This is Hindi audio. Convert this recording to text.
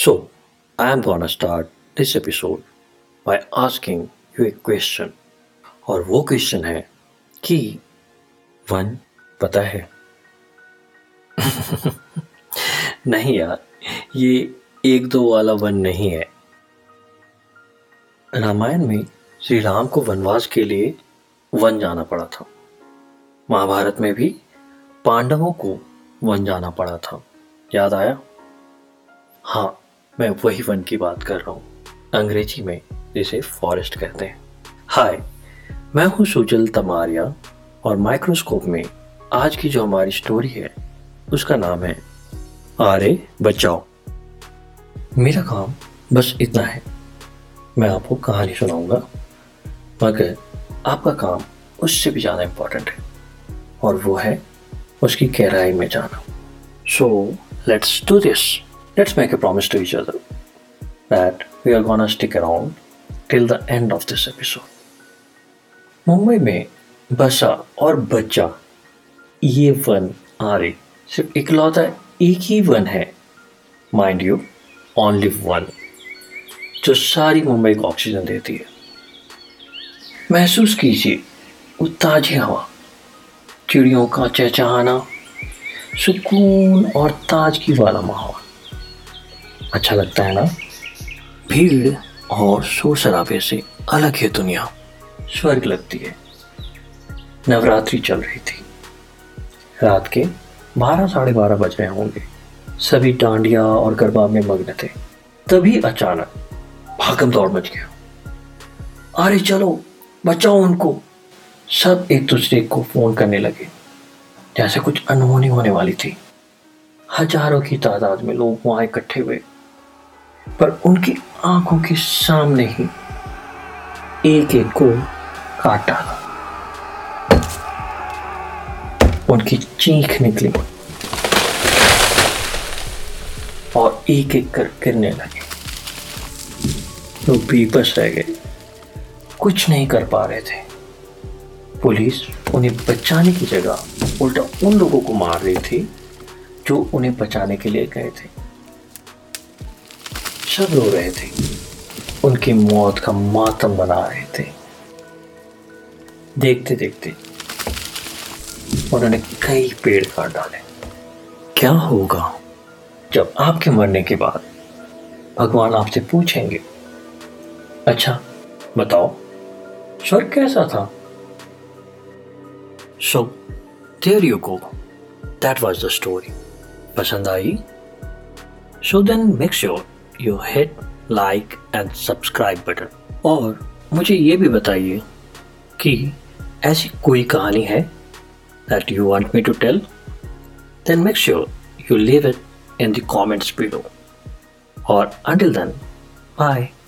So, I am gonna start this episode by asking you a question. और वो क्वेश्चन है कि वन पता है? नहीं यार ये एक दो वाला वन नहीं है। रामायण में श्री राम को वनवास के लिए वन जाना पड़ा था। महाभारत में भी पांडवों को वन जाना पड़ा था। याद आया? हाँ मैं वही वन की बात कर रहा हूँ। अंग्रेज़ी में जिसे फॉरेस्ट कहते हैं। हाय मैं हूँ सुजल तमारिया और माइक्रोस्कोप में आज की जो हमारी स्टोरी है, उसका नाम है आरे बचाओ। मेरा काम बस इतना है। मैं आपको कहानी सुनाऊँगा, मगर आपका काम उससे भी ज़्यादा इम्पोर्टेंट है, और वो है उसकी गहराई में जाना। So let's do this let's make a promise to each other that we are gonna stick around till the end of this episode Mumbai में बसा और बच्चा, ये वन आरे, सिर्फ़ इकलौता एक ही वन है माइंड यू ओनली वन जो सारी मुंबई को ऑक्सीजन देती है। महसूस कीजिए वो ताजी हवा, चिड़ियों का चहचहाना, सुकून और ताजगी वाला माहौल। अच्छा लगता है ना? भीड़ और शोर शराबे से अलग है दुनिया। स्वर्ग लगती है। नवरात्रि चल रही थी। रात के बारह, साढ़े बारह बज रहे होंगे। सभी डांडिया और गरबा में मग्न थे। तभी अचानक भागम दौड़ मच गया। अरे चलो, बचाओ उनको। सब एक दूसरे को फ़ोन करने लगे, जैसे कुछ अनहोनी होने वाली थी। हज़ारों की तादाद में लोग वहाँ इकट्ठे हुए। पर उनकी आँखों के सामने ही एक एक को काट उनकी चीख निकली। और एक एक कर गिरने लगे। लोग बेबस रह गए। कुछ नहीं कर पा रहे थे। पुलिस उन्हें बचाने की जगह उल्टा उन लोगों को मार रही थी, जो उन्हें बचाने के लिए गए थे। सब रो रहे थे। उनकी मौत का मातम बना रहे थे। देखते देखते उन्होंने कई पेड़ काट डाले। क्या होगा जब आपके मरने के बाद भगवान आपसे पूछेंगे अच्छा बताओ, स्वर्ग कैसा था? So there you go that was the story पसंद आई? So then make sure you hit like and subscribe button और मुझे ये भी बताइए कि ऐसी कोई कहानी है that you want me to tell then make sure you leave it in the comments below और अंटिल देन bye.